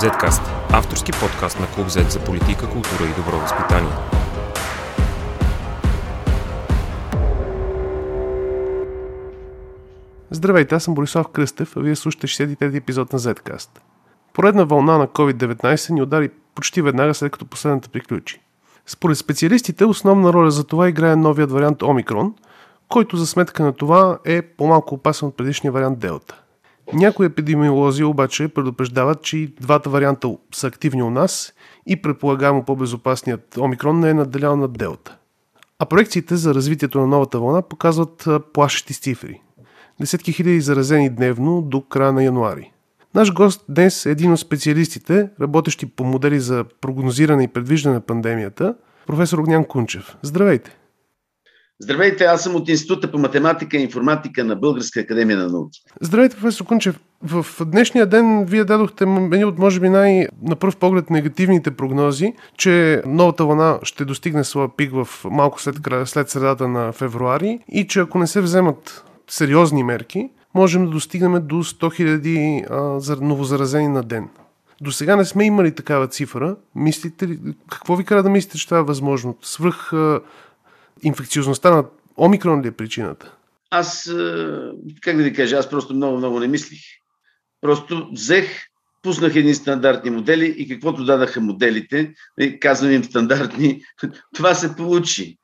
Zcast – авторски подкаст на Клуб Z за политика, култура и добро възпитание. Здравейте, аз съм Борислав Кръстев, а вие слушате 63 епизод на Zcast. Поредна вълна на COVID-19 ни удари почти веднага след като последната приключи. Според специалистите, основна роля за това играе новият вариант Омикрон, който за сметка на това е по-малко опасен от предишния вариант Делта. Някои епидемиолози обаче предупреждават, че и двата варианта са активни у нас и предполагаемо по-безопасният омикрон не е надделял над делта. А проекциите за развитието на новата вълна показват плашещи цифри. Десетки хиляди заразени дневно до края на януари. Наш гост днес е един от специалистите, работещи по модели за прогнозиране и предвиждане на пандемията, професор Огнян Кунчев. Здравейте! Здравейте, аз съм от Института по математика и информатика на Българска академия на науки. Здравейте, професор Кунчев. В днешния ден вие дадохте едни от, може би, най- на пръв поглед негативните прогнози, че новата вълна ще достигне своя пик в малко след, след средата на февруари и че ако не се вземат сериозни мерки, можем да достигнем до 100 000 новозаразени на ден. До сега не сме имали такава цифра. Мислите ли, какво ви кара да мислите, че това е възможно? Свръх инфекциозността на омикрон ли е причината? Аз, как да ви кажа, аз просто много-много не мислих. Просто взех, пуснах едни стандартни модели и каквото дадаха моделите, казвам им стандартни, това се получи.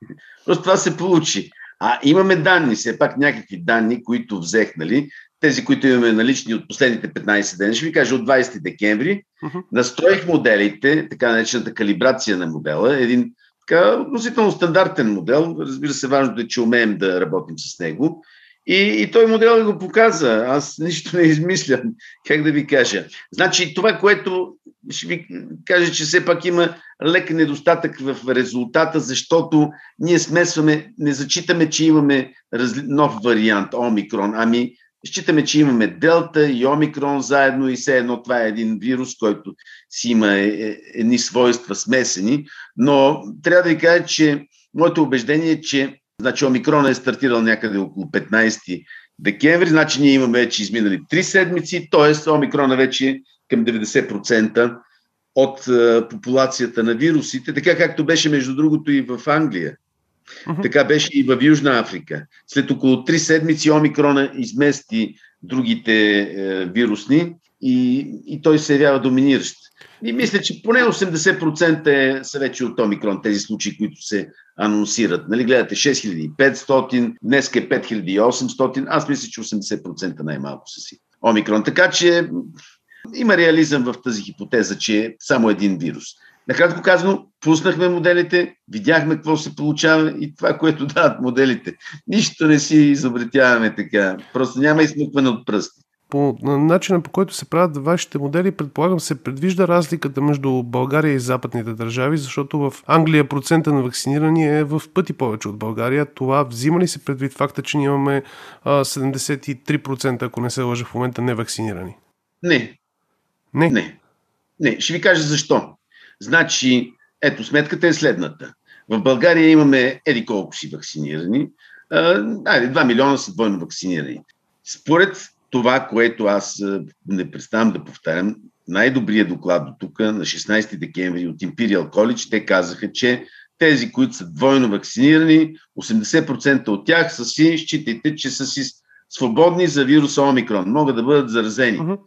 Просто това се получи. А имаме данни, все пак някакви данни, които взех, нали, тези, които имаме налични от последните 15 дни, ще ви кажа от 20 декември, uh-huh. настроих моделите, така наречената калибрация на модела, един така, относително стандартен модел. Разбира се, важното е, че умеем да работим с него. И, и той модел го показа. Аз нищо не измислям. Как да ви кажа? Значи това, което ще ви кажа, че все пак има лек недостатък в резултата, защото ние смесваме, не зачитаме, че имаме разли... нов вариант, омикрон, ами Считаме, че имаме Делта и Омикрон заедно и все едно това е един вирус, който си има е, е, едни свойства смесени, но трябва да ви кажа, че моето убеждение е, че значи, Омикрон е стартирал някъде около 15 декември, значи ние имаме вече изминали 3 седмици, т.е. Омикрона вече е към 90% от популацията на вирусите, така както беше между другото и в Англия. Uh-huh. Така беше и в Южна Африка. След около 3 седмици омикрона измести другите е, вирусни и, и той се явява доминиращ. И мисля, че поне 80% е, са вече от омикрон, тези случаи, които се анонсират. Нали, гледате 6500, днес е 5800, аз мисля, че 80% най-малко са си омикрон. Така че има реализъм в тази хипотеза, че е само един вирус. Накратко казано, пуснахме моделите, видяхме какво се получава и това, което дават моделите. Нищо не си изобретяваме така. Просто няма измъкване от пръсти. По начина по който се правят вашите модели, предполагам се предвижда разликата между България и западните държави, защото в Англия процента на вакцинирани е в пъти повече от България. Това взима ли се предвид факта, че ние имаме 73%, ако не се лъжа в момента, невакцинирани? Не. Не? Не. Не. Ще ви кажа защо. Значи, ето, сметката е следната. В България имаме еди колко си вакцинирани. Айде, 2 милиона са двойно вакцинирани. Според това, което аз не представям да повтарям, най-добрият доклад до тук на 16 декември от Imperial College, те казаха, че тези, които са двойно вакцинирани, 80% от тях са си, считайте, че са си свободни за вируса Омикрон, могат да бъдат заразени. Uh-huh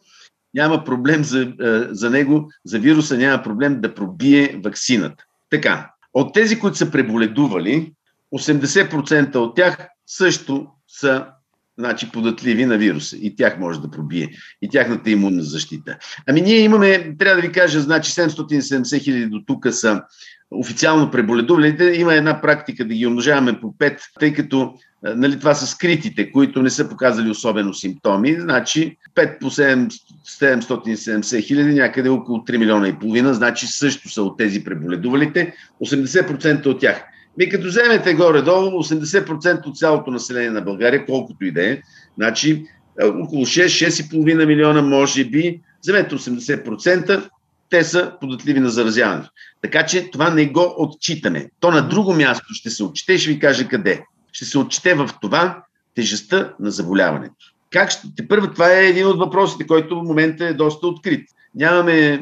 няма проблем за, е, за него, за вируса няма проблем да пробие ваксината. Така, от тези, които са преболедували, 80% от тях също са значи, податливи на вируса. И тях може да пробие. И тяхната имунна защита. Ами ние имаме, трябва да ви кажа, значи 770 хиляди до тук са официално преболедувалите. Има една практика да ги умножаваме по 5, тъй като нали, това са скритите, които не са показали особено симптоми. Значи 5 по 7, 770 хиляди, някъде около 3 милиона и половина, значи също са от тези преболедувалите, 80% от тях. Ми като вземете горе-долу 80% от цялото население на България, колкото и да е, значи около 6-6,5 милиона, може би, вземете 80%, те са податливи на заразяването. Така че това не го отчитаме. То на друго място ще се отчете и ще ви кажа къде. Ще се отчете в това тежестта на заболяването. как ще, първо, това е един от въпросите, който в момента е доста открит. Нямаме,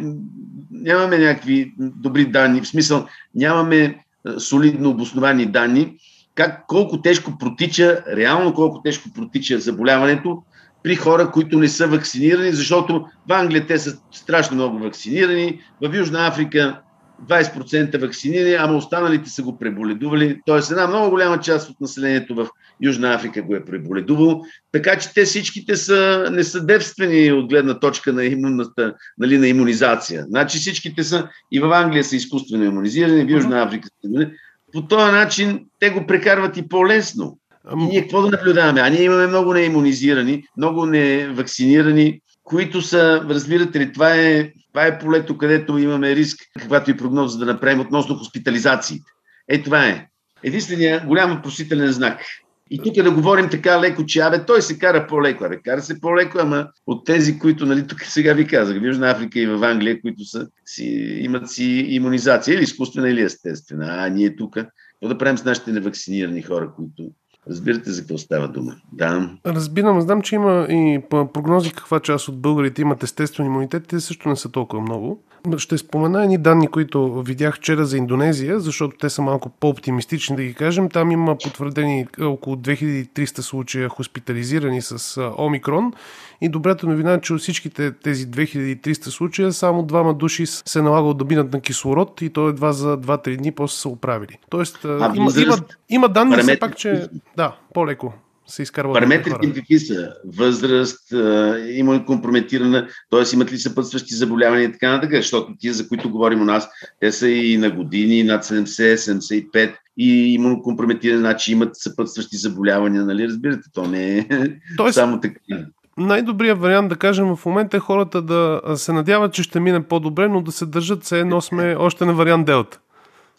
нямаме някакви добри данни, в смисъл нямаме солидно обосновани данни, как, колко тежко протича, реално колко тежко протича заболяването при хора, които не са вакцинирани, защото в Англия те са страшно много вакцинирани, в Южна Африка 20% вакцинирани, ама останалите са го преболедували. Тоест една много голяма част от населението в Южна Африка го е преболедувало. Така че те всичките са, не са девствени от гледна точка на, имунната, нали, на иммунизация. Значи всичките са и в Англия са изкуствено иммунизирани, в Южна Африка са По този начин те го прекарват и по-лесно. И ние какво да наблюдаваме? А ние имаме много неимунизирани, много невакцинирани, които са, разбирате ли, това е, това е полето, където имаме риск, каквато и прогноза да направим относно хоспитализациите. Е, това е. Единственият голям въпросителен знак. И тук да говорим така леко, че абе, той се кара по-леко. Абе, кара се по-леко, ама от тези, които, нали, тук сега ви казах, в Южна Африка и в Англия, които са, си, имат си иммунизация, или изкуствена, или естествена. А ние тук, какво да правим с нашите невакцинирани хора, които Разбирате за какво става дума. Да. Разбирам. Знам, че има и прогнози каква част от българите имат естествен имунитет. Те също не са толкова много. Ще спомена едни данни, които видях вчера за Индонезия, защото те са малко по-оптимистични, да ги кажем. Там има потвърдени около 2300 случая хоспитализирани с Омикрон. И добрата новина е, че от всичките тези 2300 случая само двама души се налагало да минат на кислород и то едва за 2-3 дни после са оправили. Тоест, а, има, има, има данни все пак, че да, по-леко се изкарва. Параметрите им какви са? Възраст, има компрометирана, т.е. имат ли съпътстващи заболявания и така нататък, защото тия, за които говорим у нас, те са и на години, над 70, 75 и имунокомпрометирани, значи имат съпътстващи заболявания, нали? Разбирате, то не е Тоест, само така. Най-добрият вариант, да кажем, в момента е хората да се надяват, че ще мине по-добре, но да се държат все едно сме още на вариант Делта.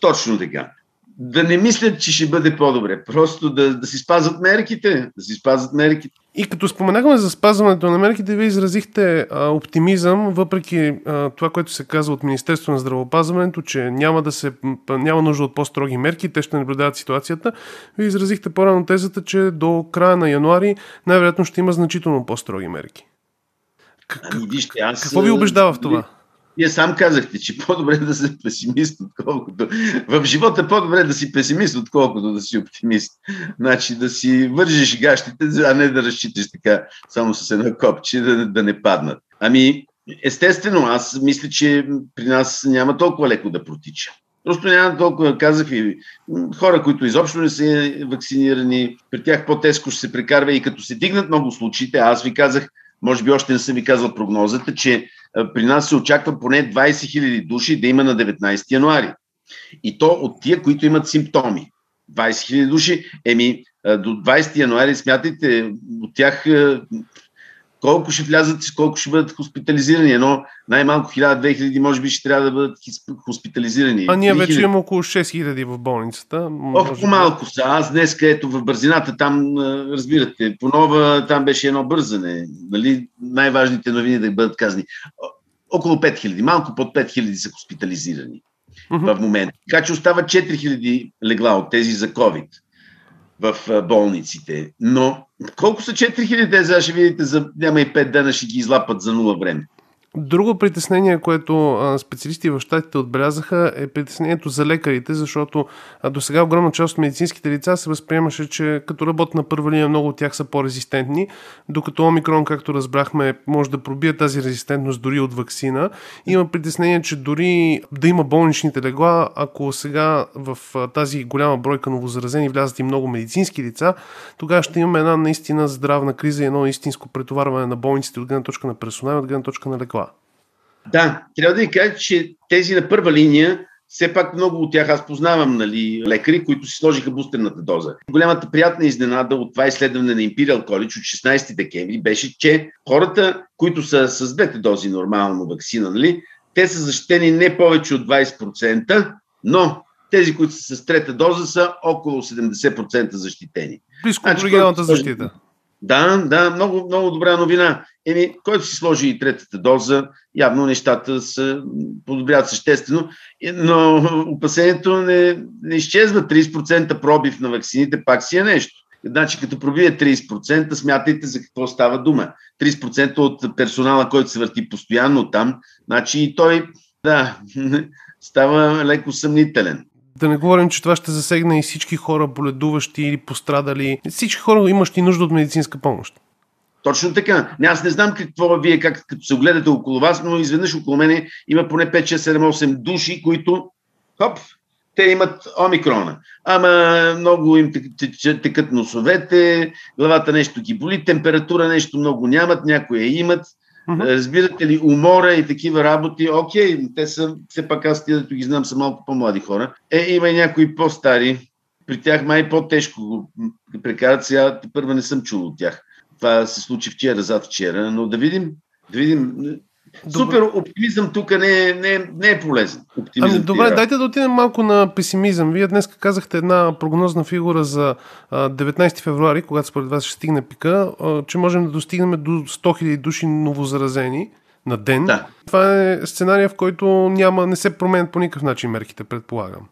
Точно така да не мислят, че ще бъде по-добре. Просто да, да си спазват мерките. Да си спазват мерките. И като споменахме за спазването на мерките, вие изразихте а, оптимизъм, въпреки а, това, което се казва от Министерство на здравеопазването, че няма, да се, няма нужда от по-строги мерки, те ще наблюдават ситуацията. Вие изразихте по-рано тезата, че до края на януари най-вероятно ще има значително по-строги мерки. Как, ами, вижте, аз... Какво ви убеждава в това? Вие сам казахте, че по-добре да си песимист, отколкото... В живота по-добре да си песимист, отколкото да си оптимист. Значи да си вържиш гащите, а не да разчиташ така само с едно копче да, да не паднат. Ами, естествено, аз мисля, че при нас няма толкова леко да протича. Просто няма толкова, казах ви, хора, които изобщо не са вакцинирани, при тях по-теско ще се прекарва и като се дигнат много случаите, аз ви казах, може би още не съм ви казал прогнозата, че при нас се очаква поне 20 000 души да има на 19 януари. И то от тия, които имат симптоми. 20 000 души, еми до 20 януари смятайте, от тях колко ще влязат, колко ще бъдат хоспитализирани. Едно най-малко 1000-2000 може би ще трябва да бъдат хоспитализирани. А ние вече имаме около 6000 в болницата. Ох, по-малко са. Аз днес, където в бързината, там, разбирате, по нова, там беше едно бързане. Нали? Най-важните новини да бъдат казани. Около 5000, малко под 5000 са хоспитализирани uh-huh. в момента. Така че остават 4000 легла от тези за COVID в болниците. Но колко са 4000, те ще видите, за няма и 5 дена ще ги излапат за нула време. Друго притеснение, което специалисти в щатите отбелязаха е притеснението за лекарите, защото до сега огромна част от медицинските лица се възприемаше, че като работят на първа линия много от тях са по-резистентни, докато омикрон, както разбрахме, може да пробие тази резистентност дори от вакцина. Има притеснение, че дори да има болничните легла, ако сега в тази голяма бройка новозаразени влязат и много медицински лица, тогава ще имаме една наистина здравна криза и едно истинско претоварване на болниците от гледна точка на персонал, от гледна точка на легла. Да, трябва да ви кажа, че тези на първа линия, все пак много от тях аз познавам нали, лекари, които си сложиха бустерната доза. Голямата приятна изненада от това изследване на Imperial College от 16 декември беше, че хората, които са с двете дози нормално вакцина, нали, те са защитени не повече от 20%, но тези, които са с трета доза, са около 70% защитени. Близко значи, оригиналната защита. Да, да, много, много добра новина. Еми, който си сложи и третата доза, явно нещата се подобряват съществено, но опасението не, не изчезва. 30% пробив на вакцините пак си е нещо. Значи, като пробие 30%, смятайте за какво става дума. 30% от персонала, който се върти постоянно там, значи и той, да, става леко съмнителен. Да не говорим, че това ще засегне и всички хора, боледуващи или пострадали. Всички хора, имащи нужда от медицинска помощ. Точно така. Аз не знам какво вие, как, като се огледате около вас, но изведнъж около мене има поне 5, 6, 7, 8 души, които хоп, те имат омикрона. Ама много им текат носовете, главата нещо ги боли, температура нещо много нямат, някои я имат. Разбирате ли, умора и такива работи, окей, те са, все пак аз тия, ги знам, са малко по-млади хора. Е, има и някои по-стари, при тях май по-тежко го прекарат, сега първа не съм чул от тях. Това се случи вчера, зад вчера, но да видим, да видим. Добре. Супер оптимизъм тук не е, не е, не е полезен. Оптимизъм ами, добре, дайте да отидем малко на песимизъм. Вие днес казахте една прогнозна фигура за 19 февруари, когато според вас ще стигне пика, че можем да достигнем до 100 000 души новозаразени на ден. Да. Това е сценария, в който няма, не се променят по никакъв начин мерките, предполагам.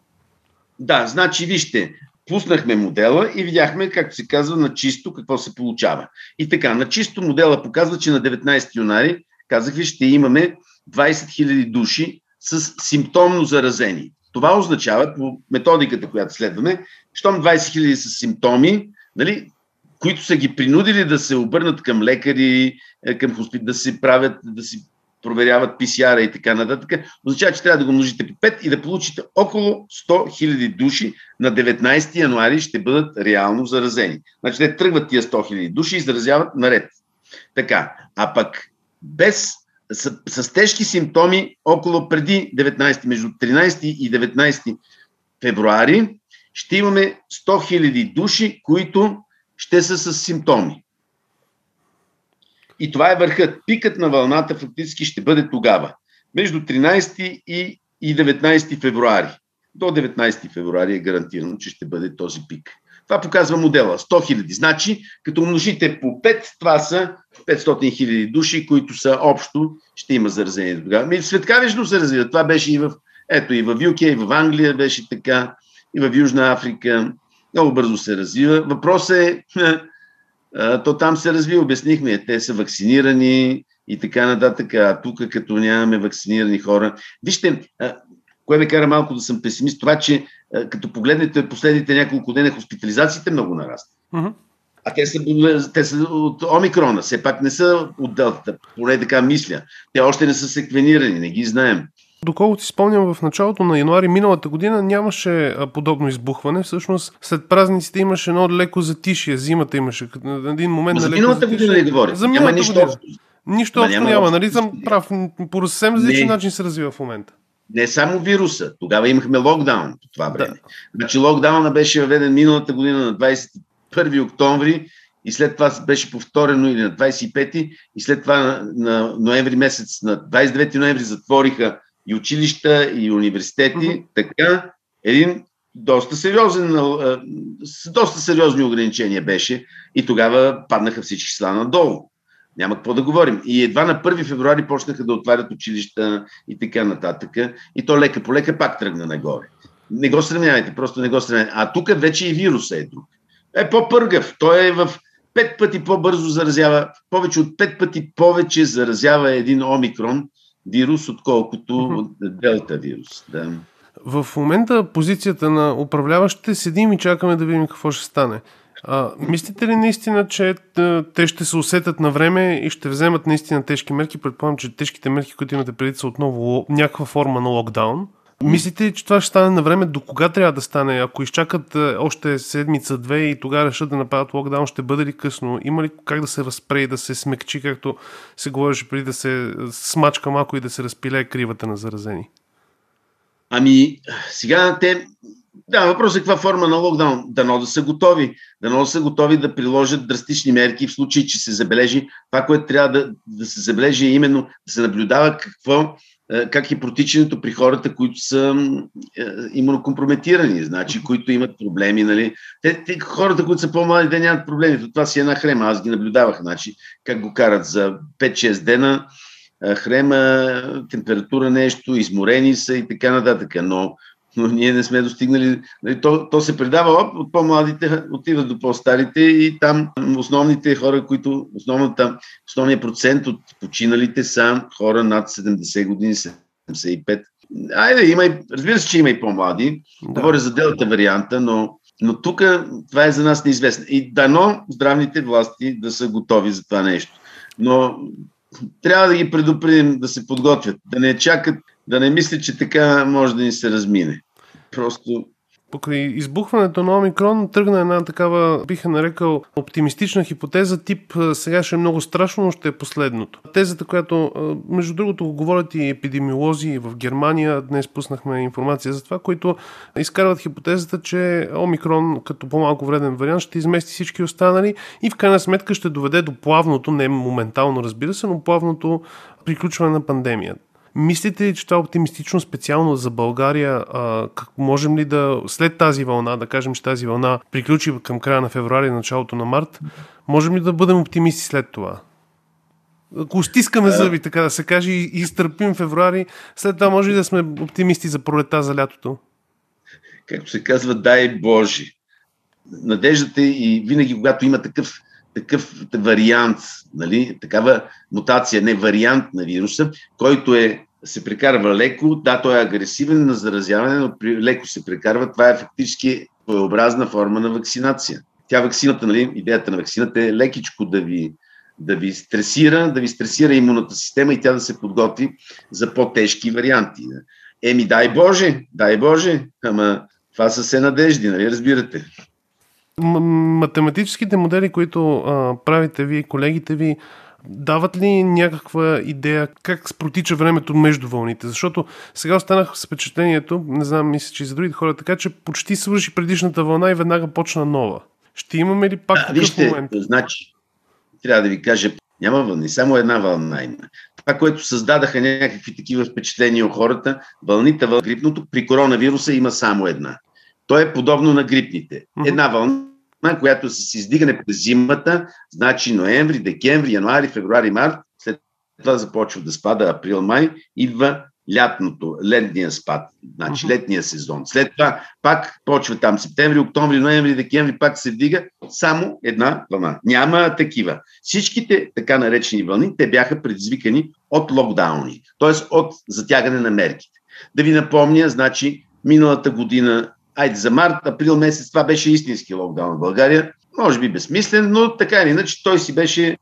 Да, значи вижте, пуснахме модела и видяхме, както се казва, на чисто какво се получава. И така, на чисто модела показва, че на 19 юнари, казах ви, ще имаме 20 000 души с симптомно заразени. Това означава, по методиката, която следваме, щом 20 000 с симптоми, нали, които са ги принудили да се обърнат към лекари, е, към хоспит, да си правят, да си проверяват PCR и така нататък, означава, че трябва да го множите по 5 и да получите около 100 000 души на 19 януари ще бъдат реално заразени. Значи те тръгват тия 100 000 души и заразяват наред. Така, а пък без с, с тежки симптоми около преди 19, между 13 и 19 февруари, ще имаме 100 000 души, които ще са с симптоми. И това е върхът. Пикът на вълната фактически ще бъде тогава, между 13 и, и 19 февруари. До 19 февруари е гарантирано, че ще бъде този пик. Това показва модела. 100 000. Значи, като умножите по 5, това са 500 000 души, които са общо, ще има заразение тогава. Ми светкавично се развива. Това беше и в, ето, и в UK, и в Англия беше така, и в Южна Африка. Много бързо се развива. Въпросът е то там се разви, обяснихме, те са вакцинирани и така нататък, а тук като нямаме вакцинирани хора. Вижте, кое ме кара малко да съм песимист, това, че като погледнете последните няколко дена, хоспитализациите много нарастват. Uh-huh. А те са, те са от омикрона, все пак не са от делтата, поне така мисля. Те още не са секвенирани, не ги знаем. Доколкото си спомням, в началото на януари миналата година нямаше подобно избухване. Всъщност, след празниците имаше едно леко затишие. Зимата имаше един момент за миналата година ли говори? За няма нищо година. Общо. Нищо общо няма, няма нали? Съм прав. По съвсем различен начин се развива в момента. Не само вируса. Тогава имахме локдаун по това време. Да. Значи локдауна беше въведен миналата година на 21 октомври и след това беше повторено или на 25 и след това на, на ноември месец, на 29 ноември затвориха и училища, и университети. Uh-huh. Така, един доста сериозен, с доста сериозни ограничения беше и тогава паднаха всички села надолу. Няма какво да говорим. И едва на 1 февруари почнаха да отварят училища и така нататък. И то лека по лека пак тръгна нагоре. Не го сравнявайте, просто не го сравнявайте. А тук вече и вируса е друг. Е по-пъргав. Той е в пет пъти по-бързо заразява, повече от пет пъти повече заразява един омикрон вирус, отколкото mm-hmm. делта вирус. Да. В момента позицията на управляващите седим и чакаме да видим какво ще стане. А, мислите ли наистина, че те ще се усетят на време и ще вземат наистина тежки мерки? Предполагам, че тежките мерки, които имате преди са отново някаква форма на локдаун. Мислите ли, че това ще стане на време? До кога трябва да стане? Ако изчакат още седмица-две и тогава решат да направят локдаун, ще бъде ли късно? Има ли как да се разпре и да се смекчи, както се говореше преди да се смачка малко и да се разпилее кривата на заразени? Ами, сега те да, въпрос е каква форма на локдаун. Дано да са готови. Дано да са готови да приложат драстични мерки в случай, че се забележи. Това, което трябва да, да се забележи е именно да се наблюдава какво, е, как е протичането при хората, които са е, имунокомпрометирани, значи, които имат проблеми. Нали. Те, те, хората, които са по-млади, те нямат проблеми. Това си е една хрема. Аз ги наблюдавах, значи, как го карат за 5-6 дена. Е, хрема, температура нещо, изморени са и така нататък. Но но ние не сме достигнали. Нали, то, то се предава от по-младите, отиват до по-старите и там основните хора, които основната, основният процент от починалите са хора над 70 години, 75. Айде, има и, разбира се, че има и по-млади. Да. Говоря за делта варианта, но, но тук това е за нас неизвестно. И дано здравните власти да са готови за това нещо. Но трябва да ги предупредим да се подготвят, да не чакат, да не мислят, че така може да ни се размине. Просто Покрай избухването на Омикрон тръгна една такава, биха нарекал, оптимистична хипотеза, тип сега ще е много страшно, но ще е последното. Тезата, която, между другото, го говорят и епидемиолози в Германия, днес пуснахме информация за това, които изкарват хипотезата, че Омикрон като по-малко вреден вариант ще измести всички останали и в крайна сметка ще доведе до плавното, не моментално разбира се, но плавното приключване на пандемията. Мислите ли, че това е оптимистично специално за България? А, как можем ли да, след тази вълна, да кажем, че тази вълна приключи към края на февруари, началото на март, можем ли да бъдем оптимисти след това? Ако стискаме зъби, така да се каже, и изтърпим февруари, след това може ли да сме оптимисти за пролета, за лятото? Както се казва, дай Боже. Надеждата и винаги, когато има такъв такъв вариант, нали, такава мутация, не вариант на вируса, който е, се прекарва леко, да, той е агресивен на заразяване, но при, леко се прекарва. Това е фактически своеобразна форма на вакцинация. Тя вакцината, нали, идеята на вакцината е лекичко да ви, да ви стресира, да ви стресира имунната система и тя да се подготви за по-тежки варианти. Еми, дай Боже, дай Боже, ама това са се надежди, нали, разбирате математическите модели, които а, правите вие, колегите ви, дават ли някаква идея как протича времето между вълните? Защото сега останах с впечатлението, не знам, мисля, че и за другите хора, така че почти свърши предишната вълна и веднага почна нова. Ще имаме ли пак а, такъв вижте, момент? Значи, трябва да ви кажа, няма вълни, само една вълна има. Това, което създадаха някакви такива впечатления у хората, вълните в грипното, при коронавируса има само една. То е подобно на грипните. Една вълна, която с издигане през зимата, значи ноември, декември, януари, февруари, март, след това започва да спада април, май, идва лятното, летния спад, значи летния сезон. След това пак почва там септември, октомври, ноември, декември, пак се вдига само една вълна. Няма такива. Всичките така наречени вълни, те бяха предизвикани от локдауни, т.е. от затягане на мерките. Да ви напомня, значи, миналата година айде за март, април месец, това беше истински локдаун в България. Може би безсмислен, но така или иначе той си беше е,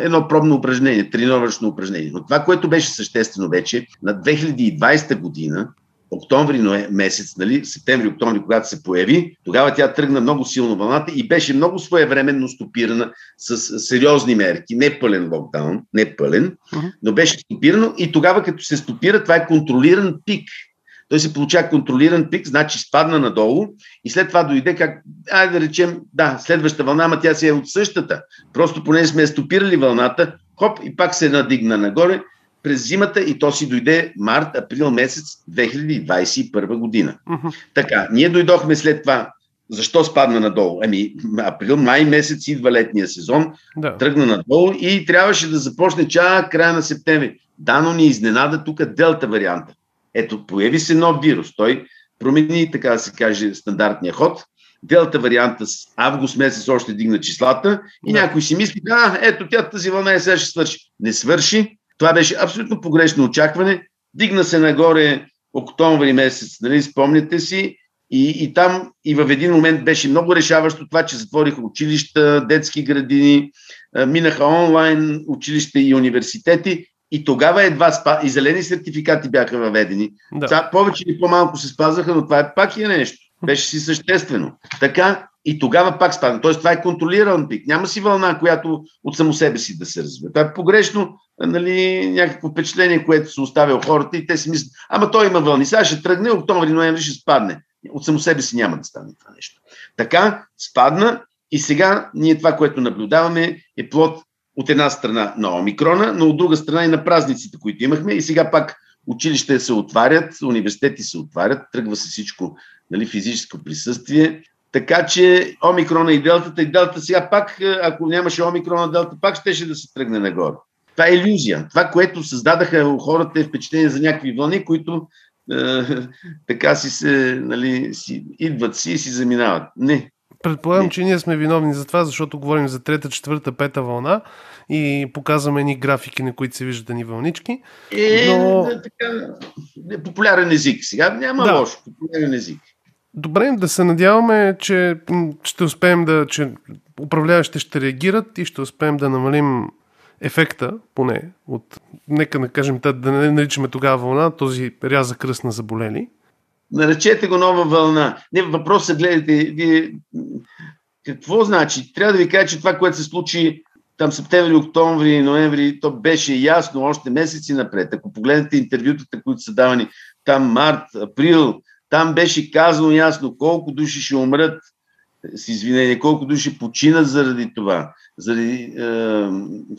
едно пробно упражнение, тренировъчно упражнение. Но това, което беше съществено вече, на 2020 година, октомври месец, нали, септември, октомври, когато се появи, тогава тя тръгна много силно вълната и беше много своевременно стопирана с сериозни мерки. Не пълен локдаун, не пълен, но беше стопирано и тогава като се стопира, това е контролиран пик той се получава контролиран пик, значи спадна надолу и след това дойде как, айде да речем, да, следваща вълна, ама тя си е от същата. Просто поне сме стопирали вълната, хоп, и пак се надигна нагоре през зимата и то си дойде март, април месец 2021 година. Uh-huh. Така, ние дойдохме след това защо спадна надолу? Ами, април, май месец идва летния сезон, да. тръгна надолу и трябваше да започне чак края на септември. Да, но ни изненада тук делта варианта. Ето, появи се нов вирус. Той промени, така да се каже, стандартния ход. Делта варианта с август месец още дигна числата и да. някой си мисли, а, ето тя тази вълна е сега ще свърши. Не свърши. Това беше абсолютно погрешно очакване. Дигна се нагоре октомври месец, нали, спомняте си, и, и там и в един момент беше много решаващо това, че затвориха училища, детски градини, минаха онлайн училища и университети и тогава едва спа... и зелени сертификати бяха въведени. Да. Това повече или по-малко се спазваха, но това е пак и нещо. Беше си съществено. Така и тогава пак спадна. Тоест това е контролиран пик. Няма си вълна, която от само себе си да се развива. Това е погрешно нали, някакво впечатление, което се оставя хората и те си мислят, ама той има вълни. Сега ще тръгне, октомври, ноември ще спадне. От само себе си няма да стане това нещо. Така спадна и сега ние това, което наблюдаваме е плод от една страна на омикрона, но от друга страна и на празниците, които имахме. И сега пак училища се отварят, университети се отварят, тръгва се всичко, нали, физическо присъствие. Така че омикрона и делтата, и делта сега пак, е, ако нямаше омикрона, делта пак щеше да се тръгне нагоре. Това е иллюзия. Това, което създадаха хората е впечатление за някакви вълни, които така си се, нали, си, идват си и си заминават. Не. Предполагам, че ние сме виновни за това, защото говорим за трета, четвърта, пета вълна и показваме ни графики, на които се виждат ни вълнички. Е, но... така, популярен език. Сега няма да. лошо. Популярен език. Добре, да се надяваме, че ще успеем да, че управляващите ще реагират и ще успеем да намалим ефекта, поне, от, нека да кажем, да не наричаме тогава вълна, този ряза кръст на заболели. Наречете го нова вълна. Не, въпросът, гледайте, вие, какво значи? Трябва да ви кажа, че това, което се случи там септември, октомври, ноември, то беше ясно още месеци напред. Ако погледнете интервютата, които са давани там март, април, там беше казано ясно колко души ще умрат, с извинение, колко души починат заради това, заради е,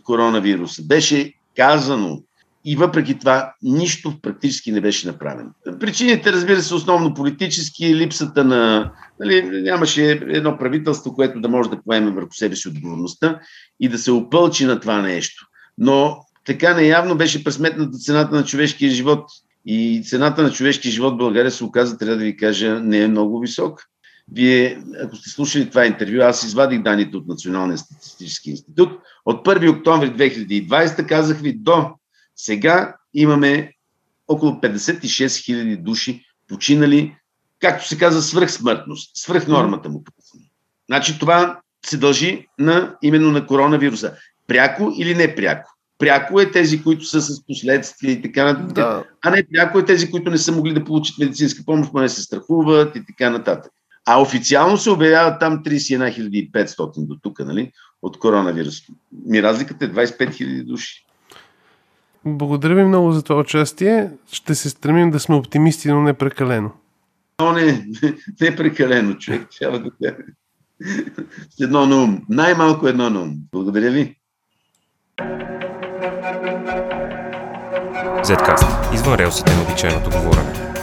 коронавируса. Беше казано. И въпреки това, нищо практически не беше направено. Причините, разбира се, основно политически, липсата на... Нали, нямаше едно правителство, което да може да поеме върху себе си отговорността и да се опълчи на това нещо. Но така неявно беше пресметната цената на човешкия живот. И цената на човешкия живот в България се оказа, трябва да ви кажа, не е много висока. Вие, ако сте слушали това интервю, аз извадих данните от Националния статистически институт. От 1 октомври 2020 казах ви до сега имаме около 56 000 души починали, както се казва, свръхсмъртност, свръх нормата му. Значи това се дължи на, именно на коронавируса. Пряко или не пряко? Пряко е тези, които са с последствия и така нататък, да. а не пряко е тези, които не са могли да получат медицинска помощ, но не се страхуват и така нататък. А официално се обявяват там 31 500 до тук, нали, от коронавирус. Ми разликата е 25 000 души. Благодаря ви много за това участие. Ще се стремим да сме оптимисти, но не прекалено. Но не, не прекалено, човек. Трябва да С едно на ум. Най-малко едно на ум. Благодаря ви. Zcast. Извън релсите на обичайното говорене.